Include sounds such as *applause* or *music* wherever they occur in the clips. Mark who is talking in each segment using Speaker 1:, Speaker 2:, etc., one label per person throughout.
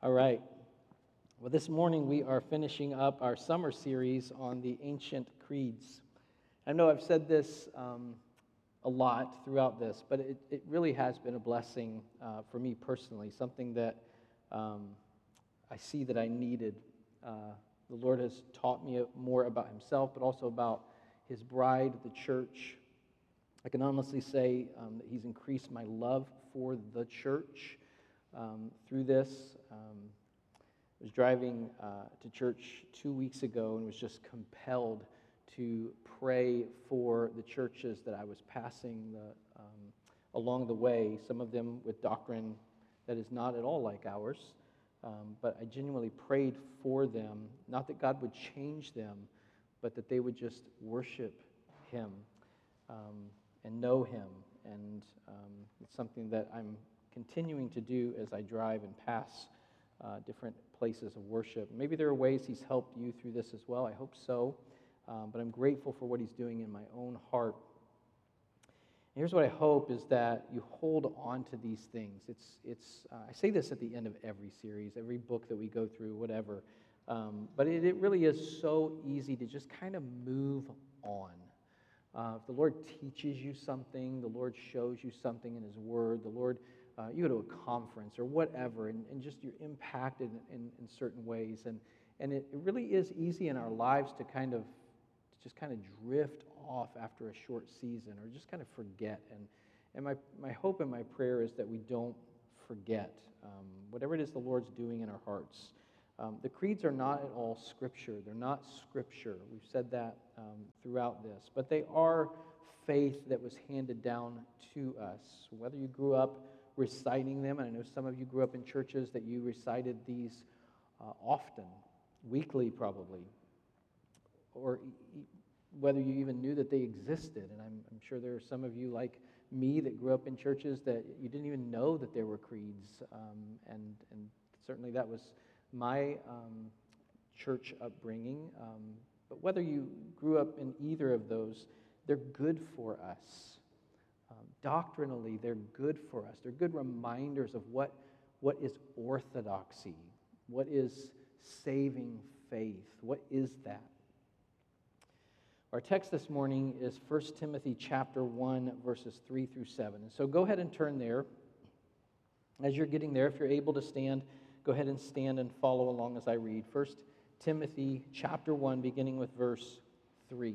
Speaker 1: All right. Well, this morning we are finishing up our summer series on the ancient creeds. I know I've said this um, a lot throughout this, but it, it really has been a blessing uh, for me personally, something that um, I see that I needed. Uh, the Lord has taught me more about Himself, but also about His bride, the church. I can honestly say um, that He's increased my love for the church um, through this. Um, I was driving uh, to church two weeks ago and was just compelled to pray for the churches that I was passing the, um, along the way, some of them with doctrine that is not at all like ours. Um, but I genuinely prayed for them, not that God would change them, but that they would just worship Him um, and know Him. And um, it's something that I'm continuing to do as I drive and pass uh, different places of worship. Maybe there are ways He's helped you through this as well. I hope so. Um, but I'm grateful for what He's doing in my own heart. And here's what I hope is that you hold on to these things. It's, it's, uh, I say this at the end of every series, every book that we go through, whatever. Um, but it, it, really is so easy to just kind of move on. Uh, if the Lord teaches you something, the Lord shows you something in His Word, the Lord uh, you go to a conference or whatever, and, and just you're impacted in, in certain ways. And, and it, it really is easy in our lives to kind of to just kind of drift off after a short season or just kind of forget. And, and my, my hope and my prayer is that we don't forget um, whatever it is the Lord's doing in our hearts. Um, the creeds are not at all scripture. They're not scripture. We've said that um, throughout this. But they are faith that was handed down to us. Whether you grew up reciting them. And I know some of you grew up in churches that you recited these uh, often, weekly probably, or whether you even knew that they existed. And I'm, I'm, sure there are some of you like me that grew up in churches that you didn't even know that there were creeds. Um, and, and certainly that was my um, church upbringing. Um, but whether you grew up in either of those, they're good for us doctrinally, they're good for us. They're good reminders of what, what is orthodoxy, what is saving faith. What is that? Our text this morning is 1 Timothy chapter 1 verses 3 through 7. And so go ahead and turn there. As you're getting there, if you're able to stand, go ahead and stand and follow along as I read. 1 Timothy chapter 1 beginning with verse 3.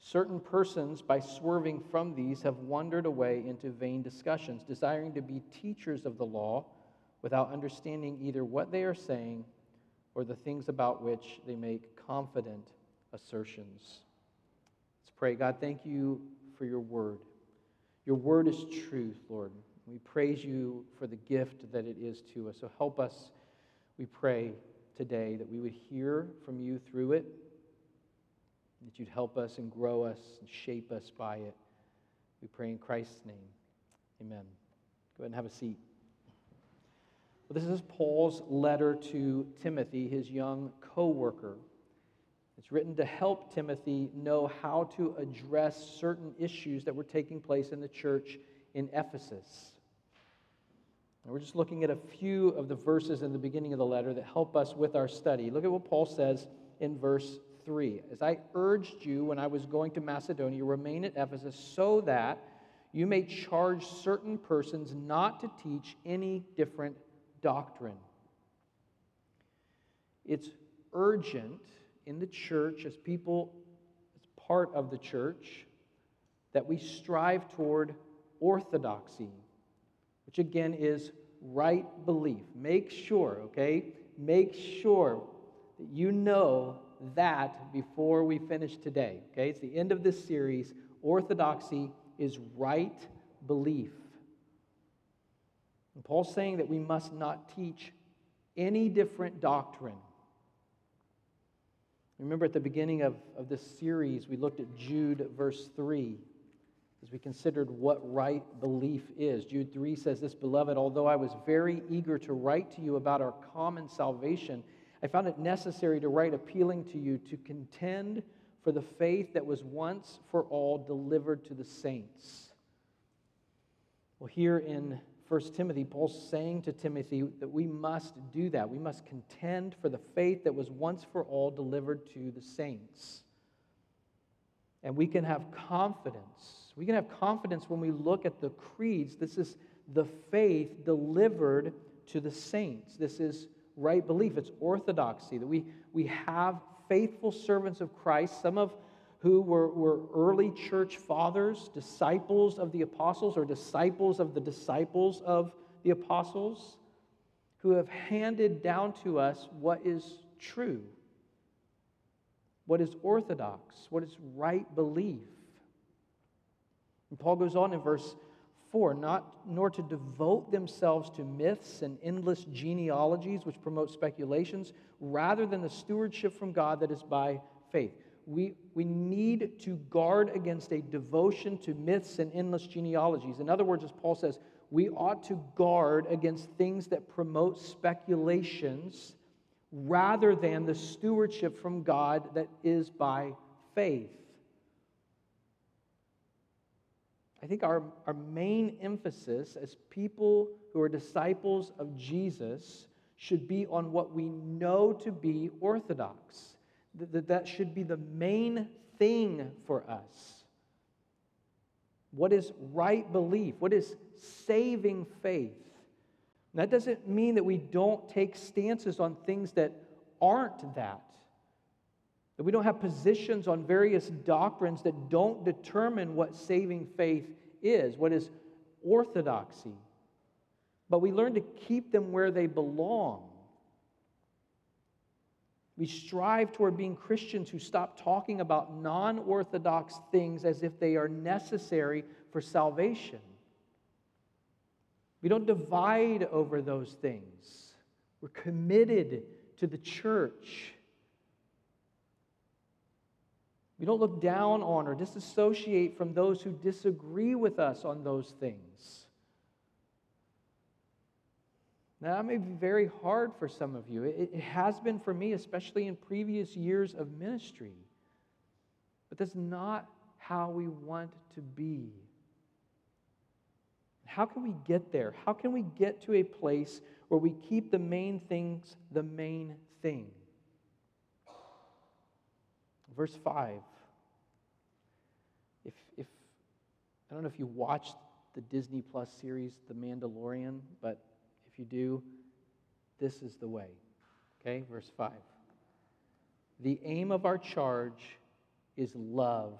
Speaker 1: Certain persons, by swerving from these, have wandered away into vain discussions, desiring to be teachers of the law without understanding either what they are saying or the things about which they make confident assertions. Let's pray. God, thank you for your word. Your word is truth, Lord. We praise you for the gift that it is to us. So help us, we pray today, that we would hear from you through it that you'd help us and grow us and shape us by it. We pray in Christ's name. Amen. Go ahead and have a seat. Well, this is Paul's letter to Timothy, his young co worker. It's written to help Timothy know how to address certain issues that were taking place in the church in Ephesus. And we're just looking at a few of the verses in the beginning of the letter that help us with our study. Look at what Paul says in verse 3. As I urged you when I was going to Macedonia, remain at Ephesus so that you may charge certain persons not to teach any different doctrine. It's urgent in the church, as people, as part of the church, that we strive toward orthodoxy, which again is right belief. Make sure, okay? Make sure that you know that before we finish today. Okay, it's the end of this series. Orthodoxy is right belief. And Paul's saying that we must not teach any different doctrine. Remember at the beginning of, of this series, we looked at Jude, verse 3, as we considered what right belief is. Jude 3 says this Beloved, although I was very eager to write to you about our common salvation, I found it necessary to write appealing to you to contend for the faith that was once for all delivered to the saints. Well, here in 1 Timothy, Paul's saying to Timothy that we must do that. We must contend for the faith that was once for all delivered to the saints. And we can have confidence. We can have confidence when we look at the creeds. This is the faith delivered to the saints. This is right belief. It's orthodoxy that we, we have faithful servants of Christ, some of who were, were early church fathers, disciples of the apostles, or disciples of the disciples of the apostles, who have handed down to us what is true, what is orthodox, what is right belief. And Paul goes on in verse 4 not nor to devote themselves to myths and endless genealogies which promote speculations rather than the stewardship from God that is by faith we, we need to guard against a devotion to myths and endless genealogies. In other words, as Paul says, we ought to guard against things that promote speculations rather than the stewardship from God that is by faith. I think our, our main emphasis as people who are disciples of Jesus should be on what we know to be orthodox that that should be the main thing for us. What is right belief? What is saving faith? That doesn't mean that we don't take stances on things that aren't that. That we don't have positions on various doctrines that don't determine what saving faith is, what is orthodoxy. But we learn to keep them where they belong. We strive toward being Christians who stop talking about non orthodox things as if they are necessary for salvation. We don't divide over those things. We're committed to the church. We don't look down on or disassociate from those who disagree with us on those things. Now, that may be very hard for some of you. It, it has been for me, especially in previous years of ministry. But that's not how we want to be. How can we get there? How can we get to a place where we keep the main things the main thing? Verse 5. If, if I don't know if you watched the Disney Plus series, The Mandalorian, but if you do, this is the way. Okay, verse 5. The aim of our charge is love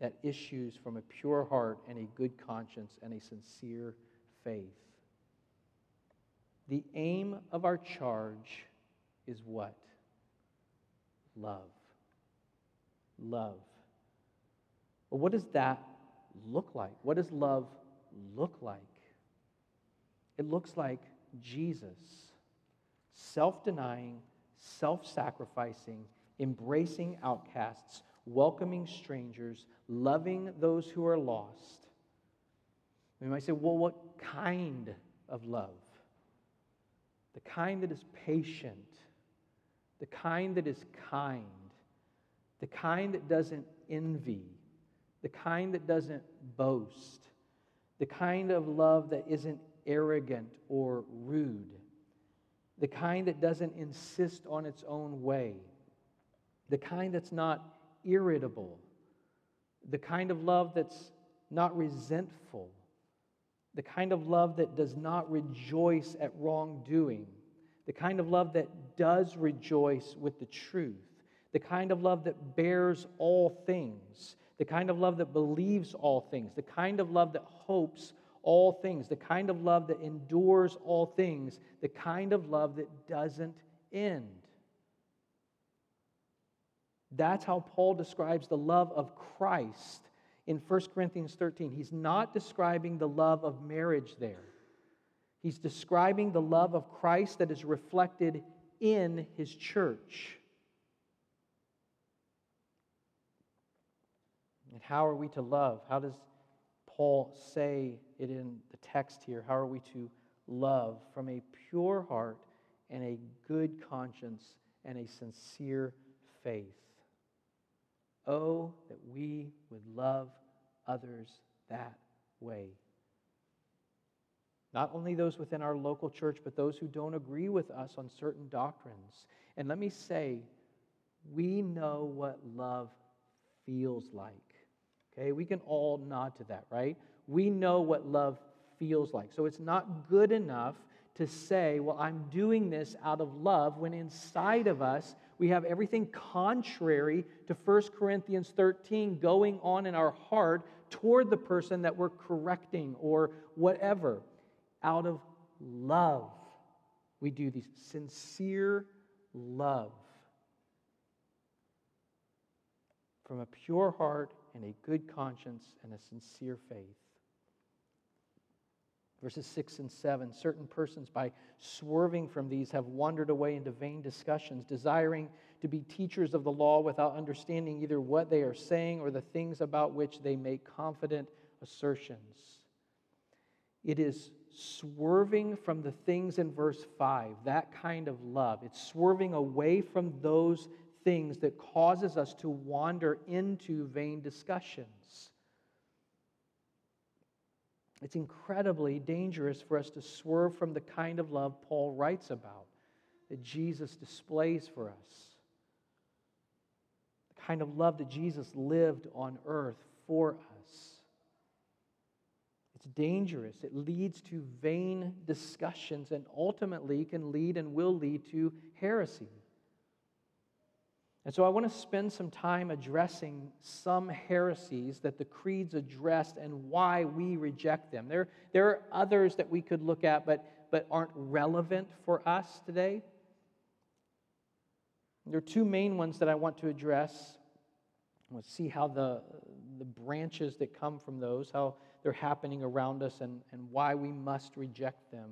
Speaker 1: that issues from a pure heart and a good conscience and a sincere faith. The aim of our charge is what? Love. Love. Well, what does that look like? What does love look like? It looks like Jesus, self denying, self sacrificing, embracing outcasts, welcoming strangers, loving those who are lost. We might say, well, what kind of love? The kind that is patient, the kind that is kind, the kind that doesn't envy, the kind that doesn't boast, the kind of love that isn't arrogant or rude, the kind that doesn't insist on its own way, the kind that's not irritable, the kind of love that's not resentful, the kind of love that does not rejoice at wrongdoing, the kind of love that does rejoice with the truth, the kind of love that bears all things, the kind of love that believes all things, the kind of love that hopes all things, the kind of love that endures all things, the kind of love that doesn't end. That's how Paul describes the love of Christ in 1 Corinthians 13. He's not describing the love of marriage there. He's describing the love of Christ that is reflected in his church. And how are we to love? How does Paul say it in the text here? How are we to love from a pure heart and a good conscience and a sincere faith? Oh, that we would love others that way. Not only those within our local church, but those who don't agree with us on certain doctrines. And let me say, we know what love feels like. Okay, we can all nod to that, right? We know what love feels like. So it's not good enough to say, well, I'm doing this out of love, when inside of us we have everything contrary to 1 Corinthians 13 going on in our heart toward the person that we're correcting or whatever out of love. We do these sincere love. From a pure heart and a good conscience and a sincere faith. Verses 6 and 7 certain persons, by swerving from these, have wandered away into vain discussions, desiring to be teachers of the law without understanding either what they are saying or the things about which they make confident assertions. It is swerving from the things in verse 5, that kind of love. It's swerving away from those things that causes us to wander into vain discussions. It's incredibly dangerous for us to swerve from the kind of love Paul writes about, that Jesus displays for us. The kind of love that Jesus lived on earth for us. It's dangerous. It leads to vain discussions and ultimately can lead and will lead to heresy. And so I want to spend some time addressing some heresies that the creeds addressed and why we reject them. There, there are others that we could look at but, but aren't relevant for us today. There are two main ones that I want to address. We'll see how the, the branches that come from those, how they're happening around us and, and why we must reject them.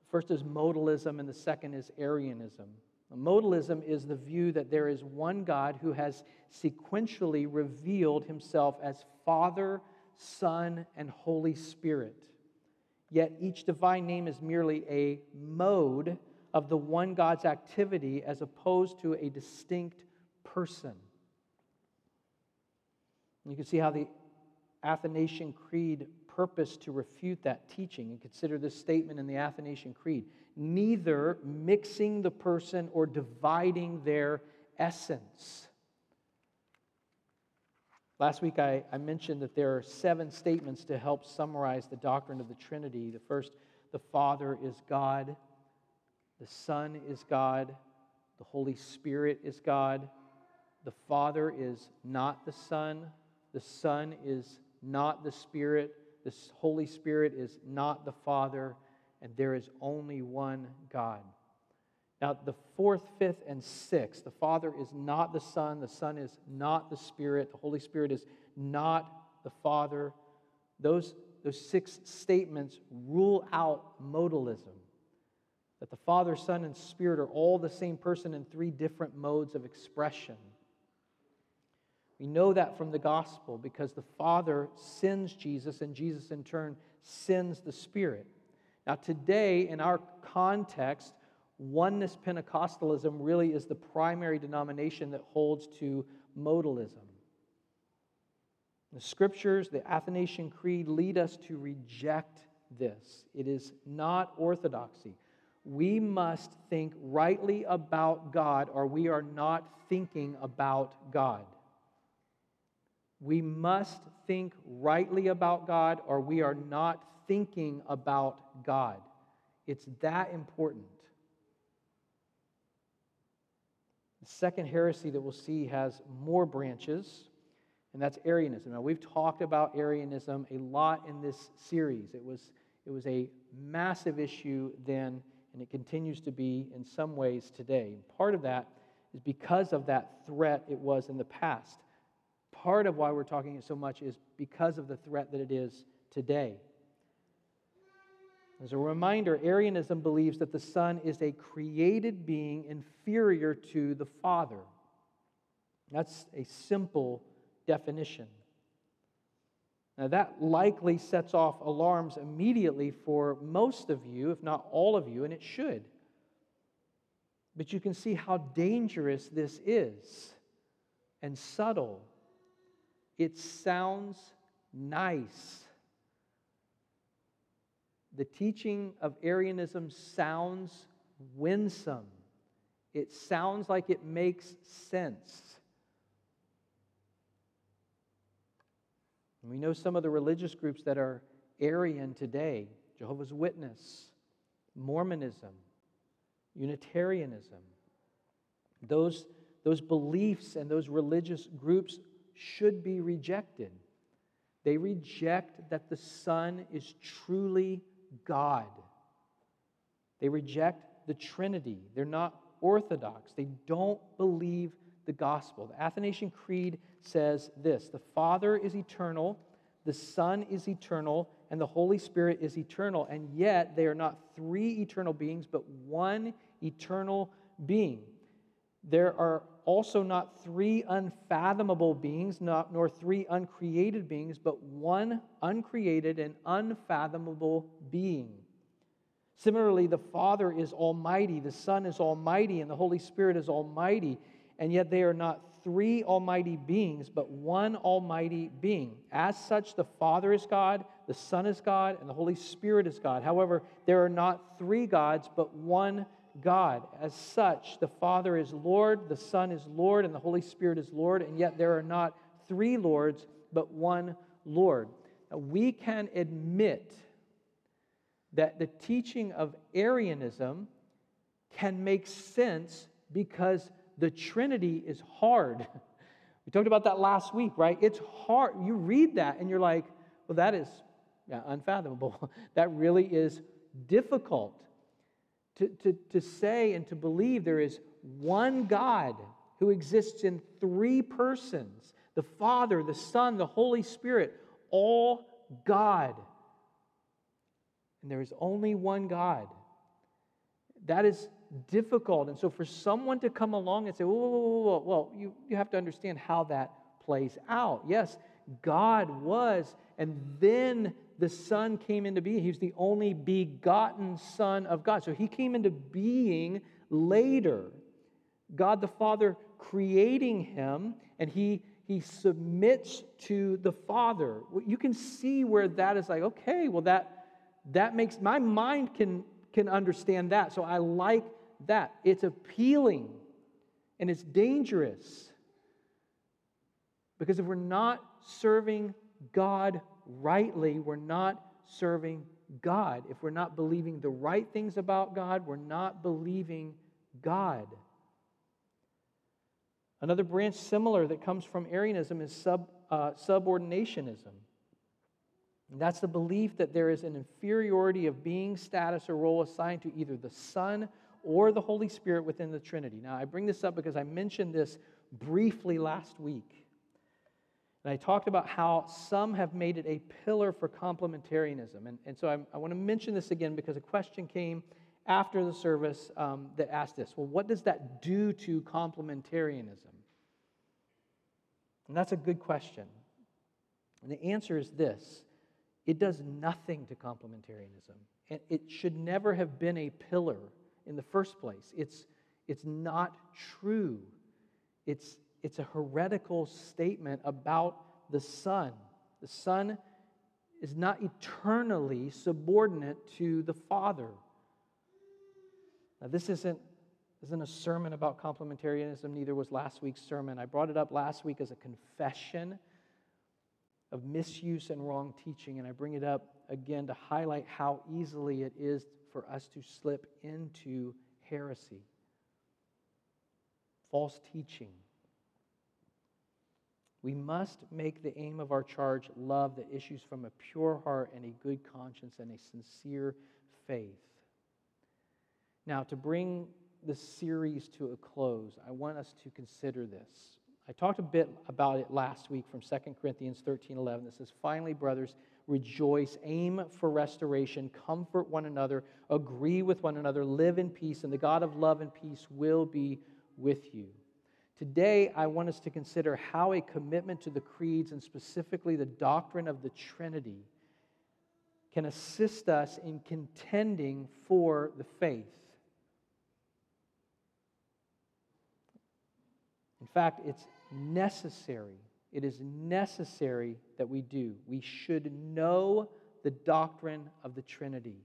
Speaker 1: The first is modalism, and the second is Arianism. Modalism is the view that there is one God who has sequentially revealed himself as Father, Son, and Holy Spirit. Yet each divine name is merely a mode of the one God's activity as opposed to a distinct person. You can see how the Athanasian Creed purpose to refute that teaching and consider this statement in the Athanasian Creed neither mixing the person or dividing their essence. Last week I, I, mentioned that there are seven statements to help summarize the doctrine of the Trinity. The first, the Father is God, the Son is God, the Holy Spirit is God, the Father is not the Son, the Son is not the Spirit, the Holy Spirit is not the Father, and there is only one God. Now, the fourth, fifth, and sixth, the Father is not the Son, the Son is not the Spirit, the Holy Spirit is not the Father. Those, those six statements rule out modalism that the Father, Son, and Spirit are all the same person in three different modes of expression. We know that from the gospel because the Father sends Jesus, and Jesus in turn sends the Spirit. Now, today, in our context, oneness Pentecostalism really is the primary denomination that holds to modalism. The scriptures, the Athanasian Creed, lead us to reject this. It is not orthodoxy. We must think rightly about God, or we are not thinking about God. We must think rightly about God, or we are not thinking about God. It's that important. The second heresy that we'll see has more branches, and that's Arianism. Now, we've talked about Arianism a lot in this series. It was, it was a massive issue then, and it continues to be in some ways today. Part of that is because of that threat it was in the past. Part of why we're talking it so much is because of the threat that it is today. As a reminder, Arianism believes that the Son is a created being inferior to the Father. That's a simple definition. Now, that likely sets off alarms immediately for most of you, if not all of you, and it should. But you can see how dangerous this is and subtle. It sounds nice. The teaching of Arianism sounds winsome. It sounds like it makes sense. And we know some of the religious groups that are Arian today Jehovah's Witness, Mormonism, Unitarianism. Those, those beliefs and those religious groups should be rejected. They reject that the Son is truly God. They reject the Trinity. They're not orthodox. They don't believe the gospel. The Athanasian Creed says this The Father is eternal, the Son is eternal, and the Holy Spirit is eternal. And yet they are not three eternal beings, but one eternal being. There are also not three unfathomable beings, not, nor three uncreated beings, but one uncreated and unfathomable being. Similarly, the Father is almighty, the Son is almighty, and the Holy Spirit is almighty, and yet they are not three almighty beings, but one almighty being. As such, the Father is God, the Son is God, and the Holy Spirit is God. However, there are not three gods, but one God. As such, the Father is Lord, the Son is Lord, and the Holy Spirit is Lord, and yet there are not three Lords, but one Lord. Now, we can admit that the teaching of Arianism can make sense because the Trinity is hard. We talked about that last week, right? It's hard. You read that and you're like, well, that is yeah, unfathomable. *laughs* that really is difficult to, to, to say and to believe there is one God who exists in three persons the Father, the Son, the Holy Spirit, all God. And there is only one God. That is difficult. And so for someone to come along and say, whoa, whoa, whoa, whoa, well, you, you have to understand how that plays out. Yes, God was, and then the Son came into being. He was the only begotten Son of God. So he came into being later. God the Father creating him, and he, he submits to the Father. You can see where that is like, okay, well, that, that makes my mind can, can understand that. So I like that. It's appealing and it's dangerous. Because if we're not serving God rightly, we're not serving God. If we're not believing the right things about God, we're not believing God. Another branch similar that comes from Arianism is sub, uh, subordinationism. And that's the belief that there is an inferiority of being, status, or role assigned to either the Son or the Holy Spirit within the Trinity. Now, I bring this up because I mentioned this briefly last week. And I talked about how some have made it a pillar for complementarianism. And, and so I, I want to mention this again because a question came after the service um, that asked this Well, what does that do to complementarianism? And that's a good question. And the answer is this it does nothing to complementarianism. And it should never have been a pillar in the first place. It's, it's not true. It's, it's a heretical statement about the Son. The Son is not eternally subordinate to the Father. Now, this isn't, isn't a sermon about complementarianism, neither was last week's sermon. I brought it up last week as a confession of misuse and wrong teaching, and I bring it up again to highlight how easily it is for us to slip into heresy, false teaching. We must make the aim of our charge love that issues from a pure heart and a good conscience and a sincere faith. Now, to bring the series to a close, I want us to consider this. I talked a bit about it last week from 2 Corinthians 13 11. It says, Finally, brothers, rejoice, aim for restoration, comfort one another, agree with one another, live in peace, and the God of love and peace will be with you. Today, I want us to consider how a commitment to the creeds and specifically the doctrine of the Trinity can assist us in contending for the faith. In fact, it's necessary. It is necessary that we do. We should know the doctrine of the Trinity.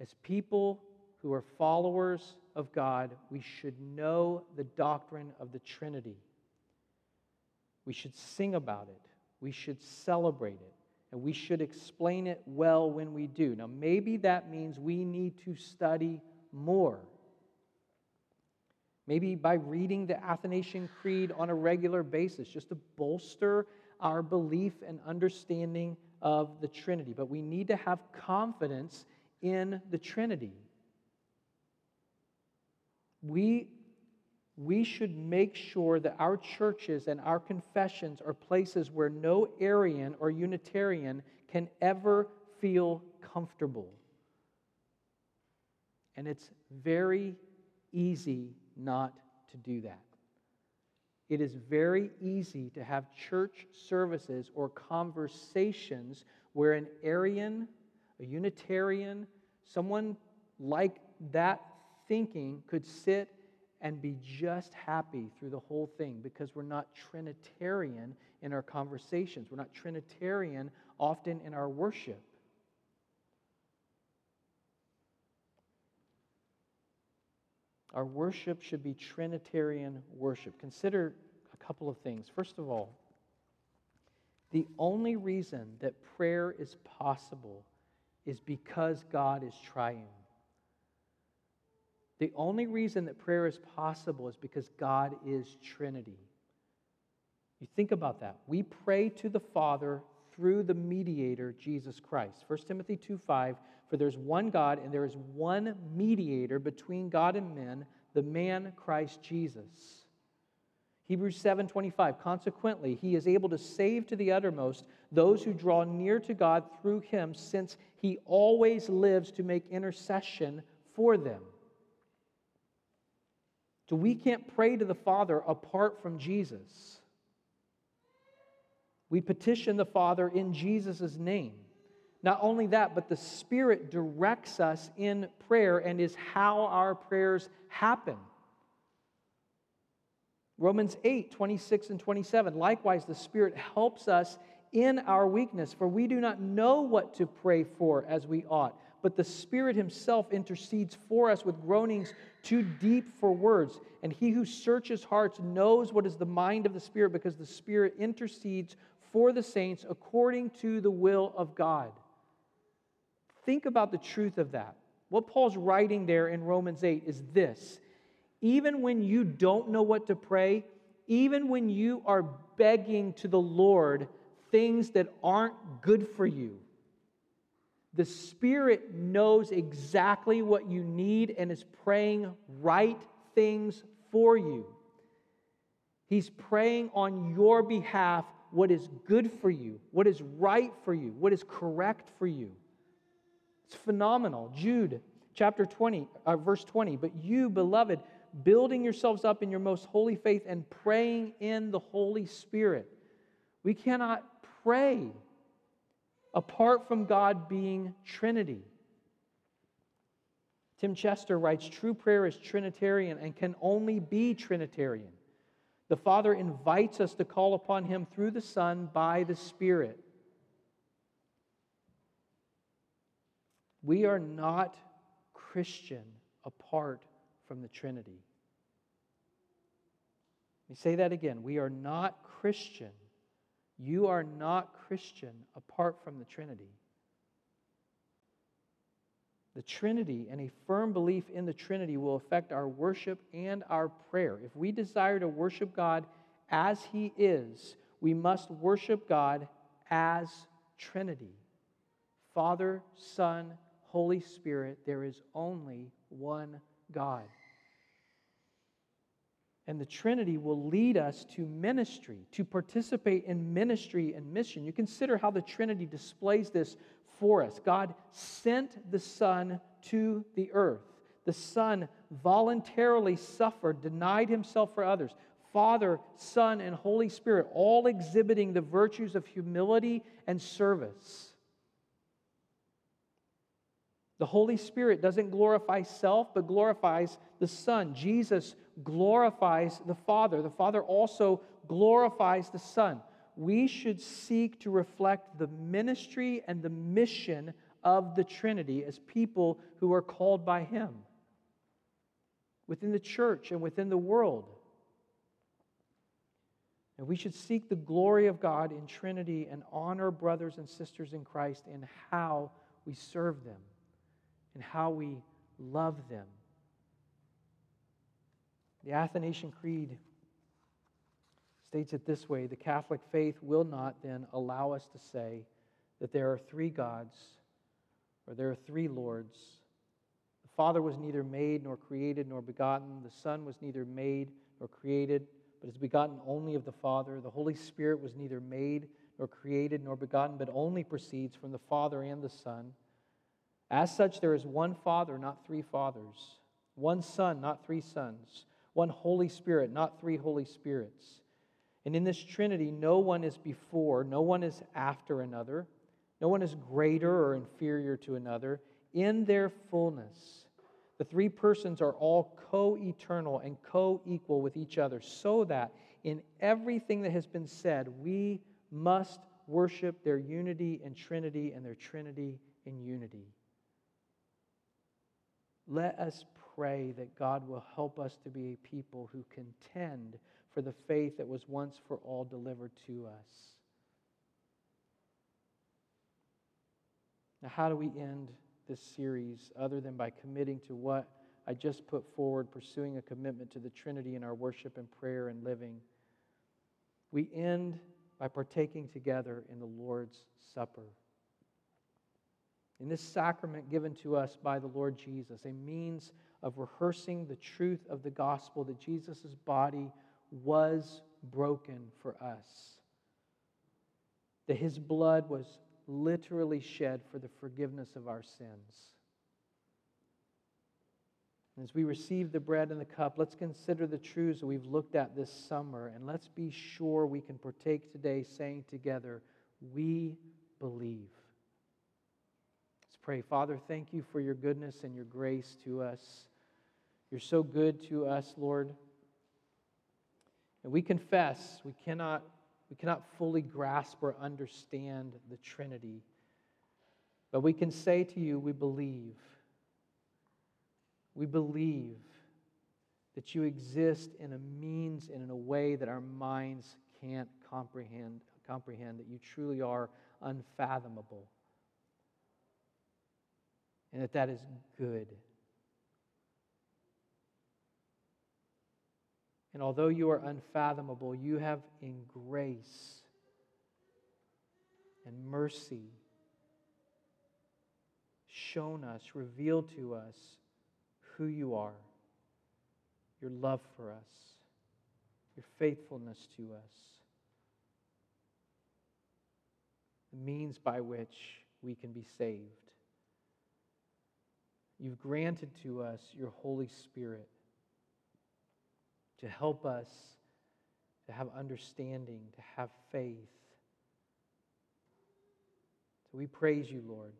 Speaker 1: As people who are followers of God, we should know the doctrine of the Trinity. We should sing about it. We should celebrate it. And we should explain it well when we do. Now, maybe that means we need to study more. Maybe by reading the Athanasian Creed on a regular basis, just to bolster our belief and understanding of the Trinity. But we need to have confidence in the Trinity. We, we should make sure that our churches and our confessions are places where no Arian or Unitarian can ever feel comfortable. And it's very easy not to do that. It is very easy to have church services or conversations where an Arian, a Unitarian, someone like that thinking could sit and be just happy through the whole thing because we're not Trinitarian in our conversations. We're not Trinitarian often in our worship. Our worship should be Trinitarian worship. Consider a couple of things. First of all, the only reason that prayer is possible is because God is triune. The only reason that prayer is possible is because God is Trinity. You think about that. We pray to the Father through the mediator, Jesus Christ. 1 Timothy 2 5, for there's one God and there is one mediator between God and men, the man Christ Jesus. Hebrews 7:25 Consequently he is able to save to the uttermost those who draw near to God through him since he always lives to make intercession for them. So we can't pray to the Father apart from Jesus. We petition the Father in Jesus' name. Not only that, but the Spirit directs us in prayer and is how our prayers happen. Romans 8, 26 and 27. Likewise, the Spirit helps us in our weakness, for we do not know what to pray for as we ought, but the Spirit Himself intercedes for us with groanings too deep for words. And He who searches hearts knows what is the mind of the Spirit, because the Spirit intercedes for the saints according to the will of God. Think about the truth of that. What Paul's writing there in Romans 8 is this even when you don't know what to pray, even when you are begging to the Lord things that aren't good for you, the Spirit knows exactly what you need and is praying right things for you. He's praying on your behalf what is good for you, what is right for you, what is correct for you. It's phenomenal. Jude chapter 20, uh, verse 20. But you, beloved, building yourselves up in your most holy faith and praying in the Holy Spirit. We cannot pray apart from God being Trinity. Tim Chester writes True prayer is Trinitarian and can only be Trinitarian. The Father invites us to call upon Him through the Son by the Spirit. We are not Christian apart from the Trinity. Let me say that again. We are not Christian. You are not Christian apart from the Trinity. The Trinity and a firm belief in the Trinity will affect our worship and our prayer. If we desire to worship God as He is, we must worship God as Trinity Father, Son, Holy Spirit, there is only one God. And the Trinity will lead us to ministry, to participate in ministry and mission. You consider how the Trinity displays this for us. God sent the Son to the earth. The Son voluntarily suffered, denied himself for others. Father, Son, and Holy Spirit, all exhibiting the virtues of humility and service. The Holy Spirit doesn't glorify self, but glorifies the Son. Jesus glorifies the Father. The Father also glorifies the Son. We should seek to reflect the ministry and the mission of the Trinity as people who are called by Him within the church and within the world. And we should seek the glory of God in Trinity and honor brothers and sisters in Christ in how we serve them and how we love them. The Athanasian Creed states it this way The Catholic faith will not then allow us to say that there are three gods or there are three lords. The Father was neither made nor created nor begotten, the Son was neither made nor created, but is begotten only of the Father. The Holy Spirit was neither made nor created nor begotten, but only proceeds from the Father and the Son. As such, there is one Father, not three fathers, one Son, not three sons, one Holy Spirit, not three Holy Spirits. And in this Trinity, no one is before, no one is after another, no one is greater or inferior to another. In their fullness, the three persons are all co eternal and co equal with each other, so that in everything that has been said, we must worship their unity and Trinity and their Trinity in unity. Let us pray that God will help us to be a people who contend for the faith that was once for all delivered to us. Now, how do we end this series other than by committing to what I just put forward, pursuing a commitment to the Trinity in our worship and prayer and living? We end by partaking together in the Lord's Supper in this sacrament given to us by the Lord Jesus, a means of rehearsing the truth of the gospel that Jesus' body was broken for us, that his blood was literally shed for the forgiveness of our sins. as we receive the bread and the cup, let's consider the truths that we've looked at this summer, and let's be sure we can partake today, saying together, We believe pray. Father, thank you for your goodness and your grace to us. You're so good to us, Lord. And we confess we cannot, we cannot fully grasp or understand the Trinity. But we can say to you, we believe. We believe that you exist in a means and in a way that our minds can't comprehend, comprehend that you truly are unfathomable and that that is good. And although you are unfathomable, you have in grace and mercy shown us, revealed to us who you are, your love for us, your faithfulness to us, the means by which we can be saved. You've granted to us your Holy Spirit to help us to have understanding, to have faith. So we praise you, Lord,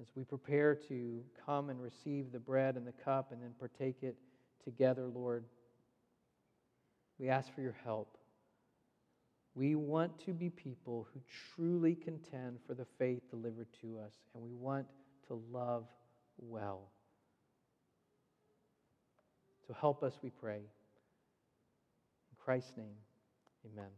Speaker 1: as we prepare to come and receive the bread and the cup and then partake it together, Lord. We ask for your help. We want to be people who truly contend for the faith delivered to us, and we want to love well. So help us, we pray. In Christ's name, amen.